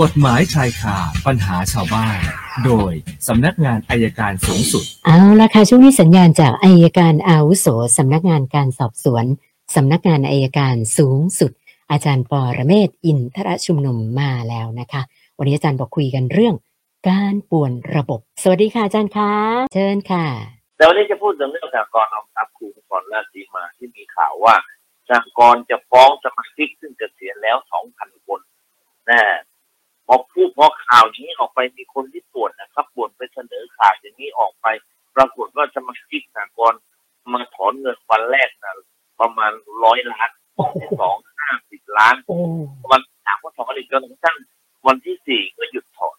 กฎหมายชายคาปัญหาชาวบ้าน โดยสำนักงานอายการสูงสุด เอาละค่ะช่วงนี้สัญญาณจากอัยการอาวุโสสำนักงานการสอบสวนสำนักงานอัยการสูงสุด อาจารย์ปอระเมศวร์อินทรชุมนุมมาแล้วนะคะ วันนี้อาจารย์บอกคุยกันเรื่อง การป่วนระบบ สวัสดีค่ะอาจารย์คะเชิญค่ะแต่วันนี้จะพูดถึงเรื่องสหกรณ์ออมทรัพย์ครูนครราชสีมาที่มีข่าวว่าสหกรณ์จะฟ้องสมาชิกซึ่งเกษียณแล้ว2,000คนนะพ อพูดพอข่าวนี้ออกไปมีคนที่ป่วนนะครับป่วนไปเสนอข่าวอย่างนี้ออกไป ปรากฏว่าสมาชิกสหกรณ์มาถอนเงินวันแรกนะประมาณร้อยล้านสองห้าสิบล้านโอ้วันถามว่าถอนอีกจนกระทั่งวันที่สี่ก็หยุดถอน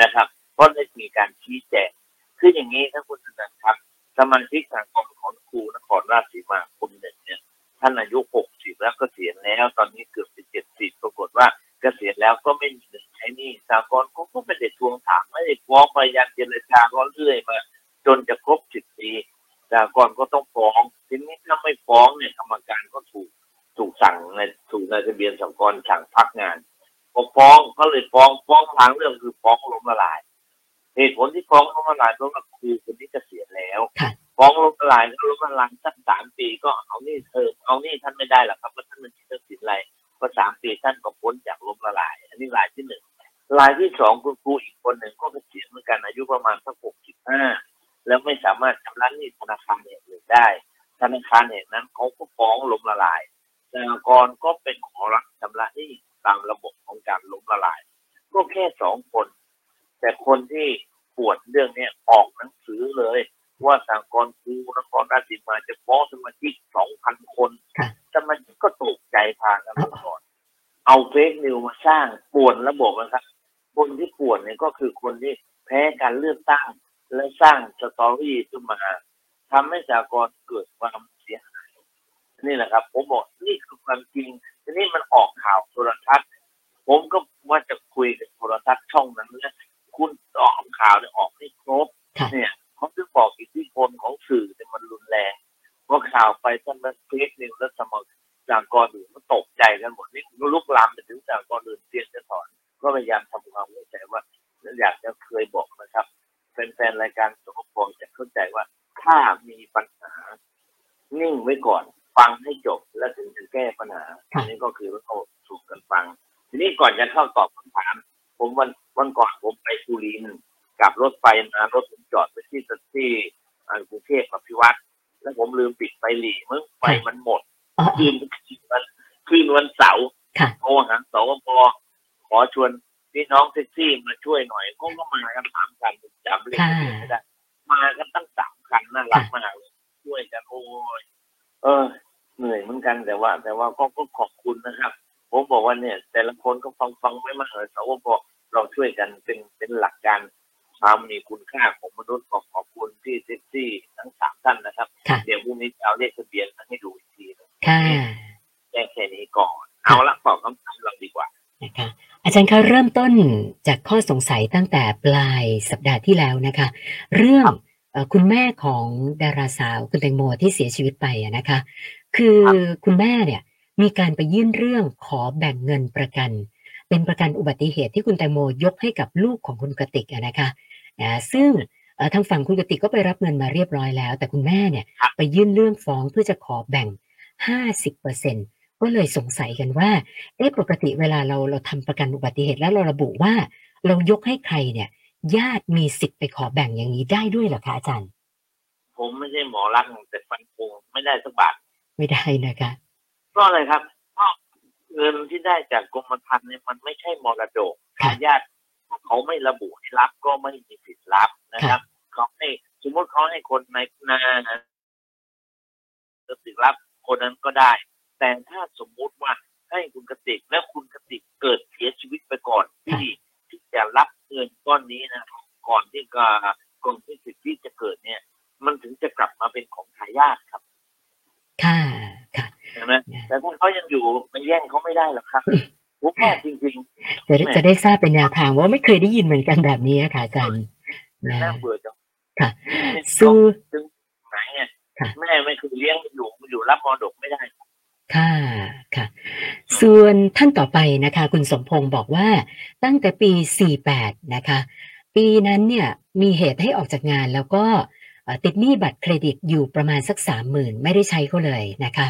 นะครับเพราะได้มีการชี้แจงคืออย่างนี้ครับคุณธนันครับสมาชิกสังคมของครูนครราชสีมาคนหนึ่งเนี่ยท่านอายุ กลเขาก็ไม่ได้ทวงถามไม่ได้ฟ้องพยายามเจรจาก็เรื่อยมาจนจะครบสิบปีสากลก็ต้องฟ้องทีนี้ถ้าไม่ฟ้องเนี่ยกรรมการก็ถูกถูกสั่งในถูกในทะเบียนสากลสั่งพักงานพอฟ้องเขาเลยฟ้องฟ้องทางเรื่องคือฟ้องล้มละลายเหตุผลที่ฟ้องล้มละลายเพราะว่าครูคนนี้เกษียณแล้วค่ะฟ้องล้มละลายแล้วล้มละลายสักสามปีก็เอานี่เธอเอานี่ท่านไม่ได้หรอกครับเพราะท่านเป็นทรัพย์สินอะไรก็สามปีท่านก็พ้นจากล้มละลาย อันนี้รายที่หนึ่ง รายที่สองคุณครูอีกคนหนึ่งก็เกษียณเหมือนกันอายุประมาณสักหกสิบห้าแล้วไม่สามารถชำระหนี้ธนาคารแห่งหนึ่งได้ ธนาคารแห่งนั้นเขาก็ฟ้องล้มละลายสหกรณ์ก็เป็นขอรับชำระหนี้ตามระบบของการล้มละลาย ก็แค่สองคน แต่คนที่ปวดเรื่องเนี้ยออกหนังสือเลย ว่าสากลครูนครราชสีมาจะฟ้องสมาชิกสองพันคนค่ะสมาชิกก็ตกใจพากันมาก่อนเอาเฟกนิวมาสร้างป่วนระบบนะครับ ก็คือคนที่แพ้การเลือกตั้ง และสร้างสตอรี่ขึ้นมาทำให้สากลเกิดความเสียหายนี่แหละครับ ผมบอกนี่คือความจริงทีนี้มันออกข่าวโทรทัศน์ ผมก็ว่าจะคุยกับโทรทัศน์ช่องนั้นนะคุณออกข่าวเนี่ยออกให้ครบค่ะเนี่ยเขาถึงบอกอิทธิพลของสื่อเนี่ยมันรุนแรงพอข่าวไปท่านมันเฟซนิวแล้วสมองสากรอื่นมันตกใจกันหมดนี่ลุกลามายการสกปรกจะเข้าใจว่าถ้ามีปัญหา นิ่งไว้ก่อน ฟังให้จบแล้วถึงจะแก้ปัญหาค่ะอันนี้ก็คือว่าเราถูกกันฟัง ทีนี้ก่อนจะเข้าตอบคำถาม ผมวันวันก่อนผมไปสุรินทร์กับรถไฟมารถผมจอดไปที่สที่อ่ากรุงเทพกับพิวัตรแล้วผมลืมปิดไฟหลีมึงไฟมันหมดอ๋อคืนวันคืนวันเสาร์ค่ะโทรหาสวปขอชวนพี่น้องแท็กซี่มาช่วยหน่อยก็ก็มากันสามคันผ รักมากช่วยกันโอ้ยเออ เหนื่อยเหมือนกันแต่ว่า แต่ว่าก็ก็ขอบคุณนะครับ ผมบอกว่าเนี่ย แต่ละคนก็ฟังฟังไม่มากเลยสวปเราช่วยกันเป็นเป็นหลักการความมีคุณค่าของมนุษย์ขอขอบคุณที่แท็กซี่ทั้งสามท่านนะครับ เดี๋ยวพรุ่งนี้เอาเลขทะเบียนมาให้ดูอีกทีค่ะแจ้งแค่นี้ก่อน เอาละตอบคำถามเราดีกว่านะคะอาจารย์คะเริ่มต้นจากข้อสงสัยตั้งแต่ปลายสัปดาห์ที่แล้วนะคะ เรื่อง คุณแม่ของดาราสาวคุณแตงโมที่เสียชีวิตไปอะนะคะ คือครับคุณแม่เนี่ยมีการไปยื่นเรื่องขอแบ่งเงินประกัน เป็นประกันอุบัติเหตุที่คุณแตงโมยกให้กับลูกของคุณกติกอะนะคะนะซึ่งเอ่อทางฝั่งคุณกติกก็ไปรับเงินมาเรียบร้อยแล้ว แต่คุณแม่เนี่ยไปยื่นเรื่องฟ้องเพื่อจะขอแบ่ง 50%ก็เลยสงสัยกันว่าเอ๊ะปกติเวลาเราเราทำประกันอุบัติเหตุแล้วเราระบุว่า เรายกให้ใครเนี่ย ญาติมีสิทธิ์ไปขอแบ่งอย่างนี้ได้ด้วยเหรอคะอาจารย์ ผมไม่ใช่หมอรักษณ์แต่ฟันคงไม่ได้สักบาทไม่ได้นะคะเพราะอะไรครับเพราะเงินที่ได้จากกรมธรรม์เนี่ยมันไม่ใช่มรดกค่ะญาติเขาไม่ระบุให้รับก็ไม่มีสิทธิ์รับนะครับเขาให้สมมติเขาให้คนในนานะจะสิทธิ์รับคนนั้นก็ได้ แต่ถ้าสมมุติว่าให้คุณกติกและคุณกติกเกิดเสียชีวิตไปก่อนที่ที่จะรับเงิ นก้อนนี้นะก่อนที่กก่อนที่สิทธิจะเกิดเนี่ย มันถึงจะกลับมาเป็นของทายาทครับ ค่ะค่ะใช่ไหมแต่ถ้าเขายังอยู่ไปแย่งเขาไม่ได้หรอกครับผมว่าจริงจะได้จะได้ทราบเป็นแนวทางว่าไม่เคยได้ยินเหมือนกันแบบนี้ค่ะอาจารย์ๆนะน่าเบื่อจังค่ะสู้สู้ถึงไหนเนี่ยค่ะแม่ไม่คือเลี้ยงอยู่อยู่รับมรดกไม่ได้ค่ะค่ะ ส่วนท่านต่อไปนะคะ คุณสมพงศ์บอกว่าตั้งแต่ปี 48 นะคะ ปีนั้นเนี่ยมีเหตุให้ออกจากงานแล้วก็ติดหนี้บัตรเครดิตอยู่ประมาณสัก30,000ไม่ได้ใช้เขาเลยนะคะ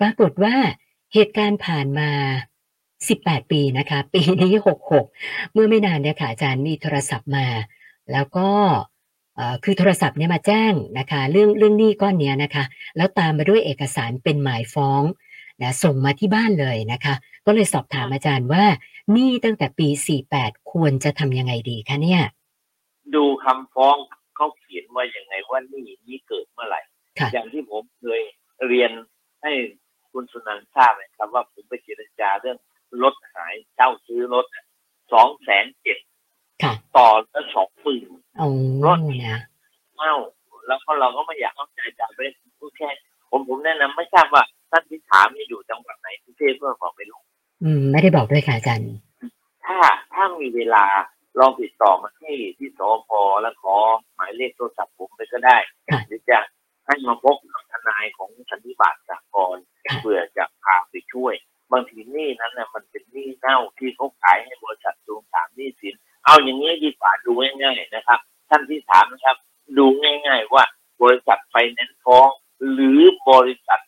ปรากฏว่าเหตุการณ์ผ่านมา18ปีนะคะ ปีนี้66เมื่อไม่นานเนี่ยค่ะอาจารย์มีโทรศัพท์มา แล้วก็คือโทรศัพท์เนี่ยมาแจ้งนะคะ เรื่องเรื่องหนี้ก้อนเนี้ยนะคะ แล้วตามมาด้วยเอกสารเป็นหมายฟ้อง นะส่งมาที่บ้านเลยนะคะ ก็เลยสอบถามอาจารย์ว่าหนี้ตั้งแต่ปี 48 ควรจะทำยังไงดีคะเนี่ย ดูคำฟ้องเขาเขียนว่ายังไงว่านี่นี่เกิดเมื่อไหร่ค่ะอย่างที่ผมเคยเรียนให้คุณสุนันท์ทราบนะครับว่าผมไปเจรจาเรื่องรถหายเช่าซื้อรถสองแสนเจ็ดค่ะต่อละสองหมื่นเอารถนะเอ้าแล้วก็เราก็ไม่อยากเอาใจจ่ายไปพูดแค่ผมผมแนะนำไม่ทราบว่า อืม ไม่ได้บอกด้วยค่ะอาจารย์ ถ้าถ้ามีเวลาลองติดต่อมาที่ที่สพแล้วขอหมายเลขโทรศัพท์ผมไปก็ได้ค่ะหรือจะให้มาพบกับทนายของสันติบาตสากลค่ะเพื่อจะพาไปช่วย บางทีหนี้นั้นน่ะมันเป็นหนี้เน่าที่เขาขายให้บริษัททวงถามหนี้สิน เอาอย่างนี้ดีกว่าดูง่ายๆนะครับ ท่านที่ถามนะครับ ดูง่าย ๆ ว่าบริษัทไฟแนนซ์ฟ้องหรือบริษัท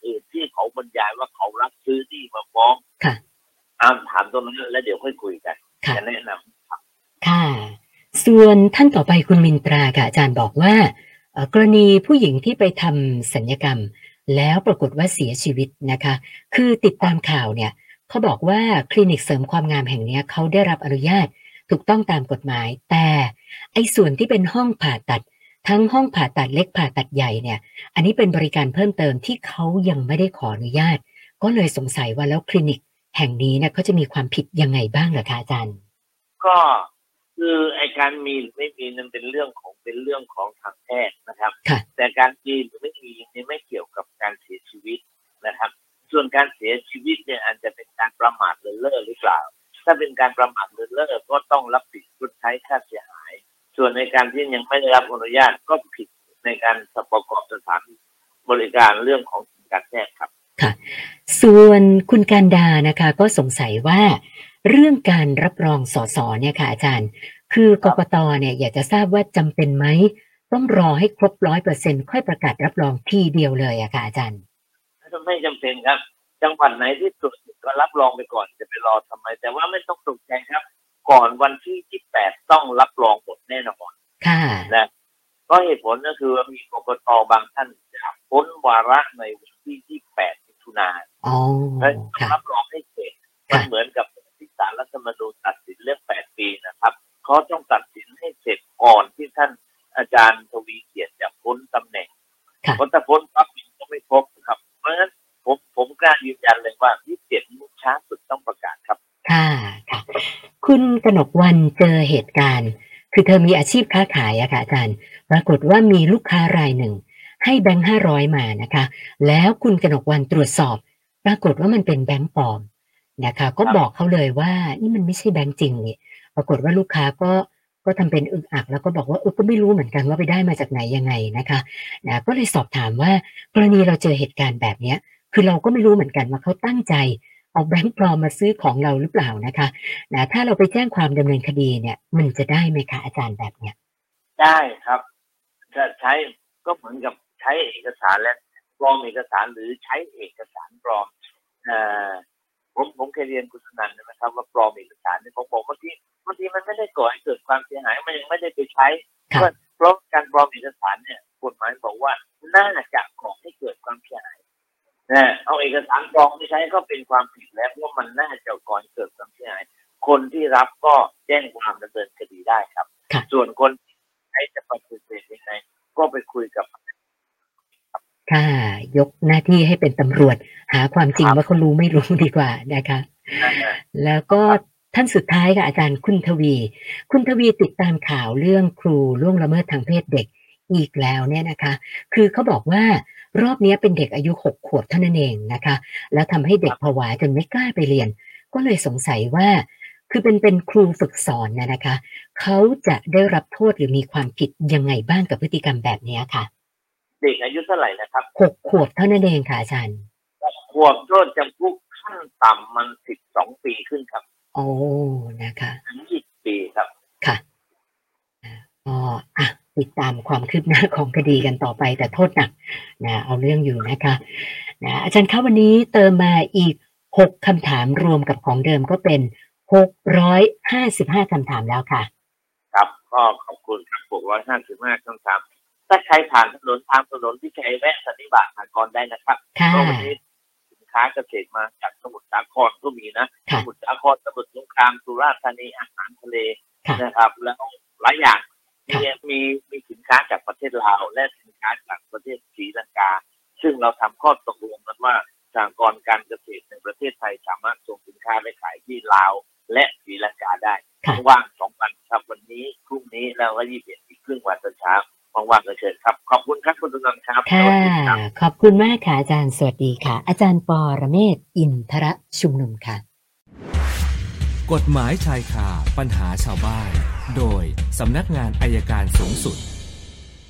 รงนั้นแล้วเดี๋ยวค่อยคุยกันค่ะจะแนะนำค่ะ ส่วนท่านต่อไปคุณมินตราค่ะอาจารย์บอกว่าเอ่อกรณีผู้หญิงที่ไปทำสัญญกรรม แล้วปรากฏว่าเสียชีวิตนะคะ คือติดตามข่าวเนี่ยเขาบอกว่าคลินิกเสริมความงามแห่งเนี้ยเขาได้รับอนุญาตถูกต้องตามกฎหมาย แต่ไอ้ส่วนที่เป็นห้องผ่าตัด ทั้งห้องผ่าตัดเล็กผ่าตัดใหญ่เนี่ย อันนี้เป็นบริการเพิ่มเติมที่เขายังไม่ได้ขออนุญาต ก็เลยสงสัยว่าแล้วคลินิก แห่งนี้เนี่ยเขาจะมีความผิดยังไงบ้างเหรอคะอาจารย์ ก็คือไอการมีหรือไม่มีนั้นเป็นเรื่องของเป็นเรื่องของทางแพทย์นะครับค่ะแต่การมีหรือไม่มีนี่ไม่เกี่ยวกับการเสียชีวิตนะครับ ส่วนการเสียชีวิตเนี่ยอาจจะเป็นการประมาทเลินเล่อหรือเปล่า ถ้าเป็นการประมาทเลินเล่อก็ต้องรับผิดชดใช้ค่าเสียหาย ส่วนในการที่ยังไม่ได้รับอนุญาตก็ผิดในการประกอบสถานบริการเรื่องของการแพทย์ครับ ส่วนคุณการดานะคะก็สงสัยว่า เรื่องการรับรองสสเนี่ยค่ะอาจารย์ คือกกตเนี่ยอยากจะทราบว่าจำเป็นไหมต้องรอให้ครบร้อยเปอร์เซ็นค่อยประกาศรับรองทีเดียวเลยอะค่ะอาจารย์ไม่จำเป็นครับ จังหวัดไหนที่ตรวจก็รับรองไปก่อนจะไปรอทำไม แต่ว่าไม่ต้องตกใจครับ ก่อนวันที่28ต้องรับรองหมดแน่นอนค่ะนะก็เหตุผลก็คือว่ามีกกตบางท่านจะพ้นวาระในวันที่28มิถุนายนอ๋อและ ต้องค่ะรับรองให้เสร็จค่ะมันเหมือนกับที่ศาลรัฐธรรมนูญตัดสินเรื่อง8ปีนะครับเขาต้องตัดสินให้เสร็จก่อนที่ท่านอาจารย์ทวีเกียรติจะพ้นตำแหน่งค่ะเพราะถ้าพ้นปั๊บมันก็ไม่ครบครับ เพราะฉะนั้นผมผมกล้ายืนยันเลยว่าที่เจ็ดมุกช้าสุดต้องประกาศครับ ค่ะค่ะ คุณกนกวันเจอเหตุการณ์ คือเธอมีอาชีพค้าขายอะค่ะอาจารย์ ปรากฏว่ามีลูกค้ารายหนึ่ง ให้แบงค์ห้าร้อยมานะคะ แล้วคุณกนกวันตรวจสอบ ปรากฏว่ามันเป็นแบงค์ปลอมนะคะ ก็บอกเขาเลยว่านี่มันไม่ใช่แบงค์จริงนี่ปรากฏว่าลูกค้าก็ก็ทำเป็นอึกอัก แล้วก็บอกว่าเออก็ไม่รู้เหมือนกันว่าไปได้มาจากไหนยังไงนะคะนะก็เลยสอบถามว่ากรณีเราเจอเหตุการณ์แบบเนี้ย คือเราก็ไม่รู้เหมือนกันว่าเขาตั้งใจเอาแบงค์ปลอมมาซื้อของเราหรือเปล่านะคะนะถ้าเราไปแจ้งความดำเนินคดีเนี่ย มันจะได้ไหมคะอาจารย์แบบเนี้ยได้ครับจะใช้ก็เหมือนกับ ใช้เอกสารและปลอมเอกสารหรือใช้เอกสารปลอมเอ่อผมผมเคยเรียนคุณสนันนะครับว่าปลอมเอกสารเนี่ยผมบอกบางทีบางทีมันไม่ได้ก่อให้เกิดความเสียหายมันยังไม่ได้ไปใช้ค่ะเพราะเพราะการปลอมเอกสารเนี่ยกฎหมายบอกว่าน่าจะก่อให้เกิดความเสียหายนะเอาเอกสารปลอมไปใช้ก็เป็นความผิดแล้วเพราะมันน่าจะก่อให้เกิดความเสียหาย คนที่รับก็แจ้งความดำเนินคดีได้ครับ ค่ะ ส่วนคนที่ใช้จะปฏิเสธยังไงก็ไปคุยกับ ค่ะยกหน้าที่ให้เป็นตำรวจ หาความจริงครับว่าเขารู้ไม่รู้ดีกว่านะคะนะฮะแล้วก็ท่านสุดท้ายค่ะอาจารย์คุณทวี คุณทวีติดตามข่าวเรื่องครูล่วงละเมิดทางเพศเด็กอีกแล้วเนี่ยนะคะ คือเขาบอกว่ารอบนี้เป็นเด็กอายุหกขวบเท่านั้นเองนะคะ แล้วทำให้เด็กผวาจนไม่กล้าไปเรียน ก็เลยสงสัยว่า คือเป็นเป็นครูฝึกสอนนะนะคะ เขาจะได้รับโทษหรือมีความผิดยังไงบ้างกับพฤติกรรมแบบนี้ค่ะ เด็กอายุเท่าไหร่นะครับหกขวบเท่านั้นเองค่ะอาจารย์ขขวบโทษจำคุกขั้นต่ำมันสิบสองปีขึ้นครับ โอ้นะคะถึงยี่สิบปีครับ ค่ะอ่าก็อะติดตามความคืบหน้าของคดีกันต่อไปแต่โทษหนักนะเอาเรื่องอยู่นะคะนะอาจารย์คะวันนี้เติมมาอีกหกคำถามรวมกับของเดิมก็เป็นหกร้อยห้าสิบห้าคำถามแล้วค่ะ ครับก็ขอบคุณครับหกร้อยห้าสิบห้าคำถาม ถ้าใครผ่านถนนทางถนนที่ใช้แวะสันนิบาตทางกรได้นะครับค่ะก็วันนี้สินค้าเกษตรมาจากสมุทรสาครก็มีนะสค่ะมุทรสาครสมุทรสงครามสุราษฎร์ธานีอาหารทะเลค่ะนะครับ แล้วหลายอย่างค่ะมีมีมีสินค้าจากประเทศลาวและสินค้าจากประเทศศรีลังกา ซึ่งเราทำข้อตกลงกันว่าสหกรณ์การเกษตรในประเทศไทยสามารถส่งสินค้าไปขายที่ลาว และศรีลังกาได้ค่ะว่างสองวันครับวันนี้พรุ่งนี้แล้วก็ยี่สิบเอ็ดอีกครึ่งวันตอนเช้า ว่างๆก็เชิญครับ ขอบคุณครับคุณตุนันท์ครับสค่ะวัสดีครับขอบคุณมากค่ะอาจารย์สวัสดีค่ะ อาจารย์ปอระเมศวร์อินทรชุมนุมค่ะ กฎหมายชายคาปัญหาชาวบ้าน โดยสำนักงานอายการสูงสุด